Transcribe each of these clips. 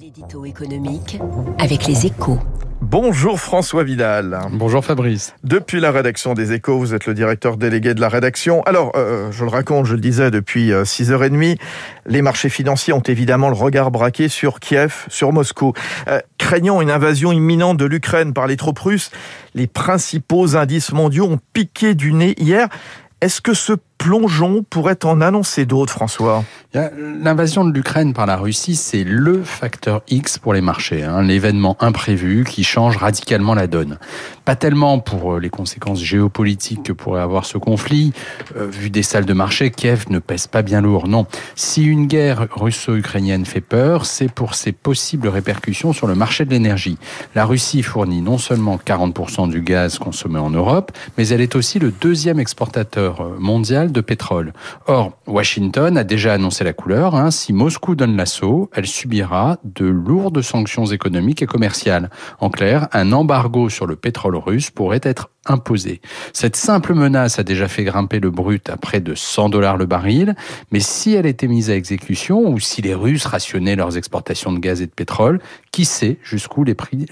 L'édito économique avec les échos. Bonjour François Vidal. Bonjour Fabrice. Depuis la rédaction des Échos, vous êtes le directeur délégué de la rédaction. Alors, euh, je le raconte, je le disais depuis 6h30, les marchés financiers ont évidemment le regard braqué sur Kiev, sur Moscou. Euh, craignant une invasion imminente de l'Ukraine par les troupes russes, les principaux indices mondiaux ont piqué du nez hier. Est-ce que ce plongeon pourrait en annoncer d'autres, François? L'invasion de l'Ukraine par la Russie, c'est le facteur X pour les marchés, hein, l'événement imprévu qui change radicalement la donne. Pas tellement pour euh, les conséquences géopolitiques que pourrait avoir ce conflit. Euh, vu des salles de marché, Kiev ne pèse pas bien lourd. Non, si une guerre russo-ukrainienne fait peur, c'est pour ses possibles répercussions sur le marché de l'énergie. La Russie fournit non seulement 40% du gaz consommé en Europe, mais elle est aussi le deuxième exportateur euh, mondial de pétrole. Or, Washington a déjà annoncé la couleur. Hein. Si Moscou donne l'assaut, elle subira de lourdes sanctions économiques et commerciales. En clair, un embargo sur le pétrole russe pourrait être imposé. Cette simple menace a déjà fait grimper le brut à près de 100 dollars le baril, mais si elle était mise à exécution ou si les Russes rationnaient leurs exportations de gaz et de pétrole, qui sait jusqu'où les prix,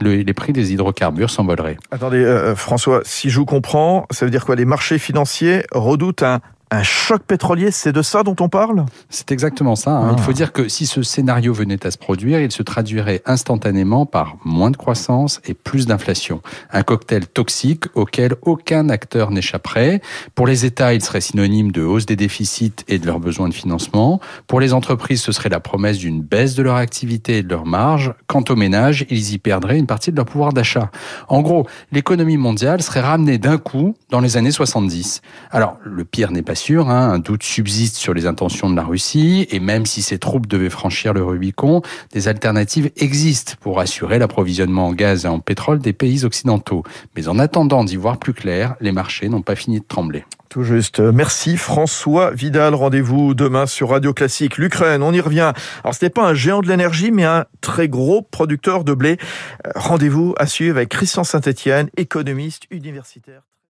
des hydrocarbures s'envoleraient? Attendez, euh, François, si je vous comprends, ça veut dire quoi? Les marchés financiers redoutent un un choc pétrolier, c'est de ça dont on parle? C'est exactement ça. Hein. Il faut ah. dire que si ce scénario venait à se produire, il se traduirait instantanément par moins de croissance et plus d'inflation. Un cocktail toxique auquel aucun acteur n'échapperait. Pour les États, il serait synonyme de hausse des déficits et de leurs besoins de financement. Pour les entreprises, ce serait la promesse d'une baisse de leur activité et de leur marge. Quant aux ménages, ils y perdraient une partie de leur pouvoir d'achat. En gros, l'économie mondiale serait ramenée d'un coup dans les années 70. Alors, le pire n'est pas sûr, hein, un doute subsiste sur les intentions de la Russie, et même si ces troupes devaient franchir le Rubicon, des alternatives existent pour assurer l'approvisionnement en gaz et en pétrole des pays occidentaux. Mais en attendant d'y voir plus clair, les marchés n'ont pas fini de trembler. Tout juste. Merci François Vidal. Rendez-vous demain sur Radio Classique. L'Ukraine, on y revient. Alors ce n'est pas un géant de l'énergie, mais un très gros producteur de blé. Euh, rendez-vous à suivre avec Christian Saint-Etienne, économiste universitaire.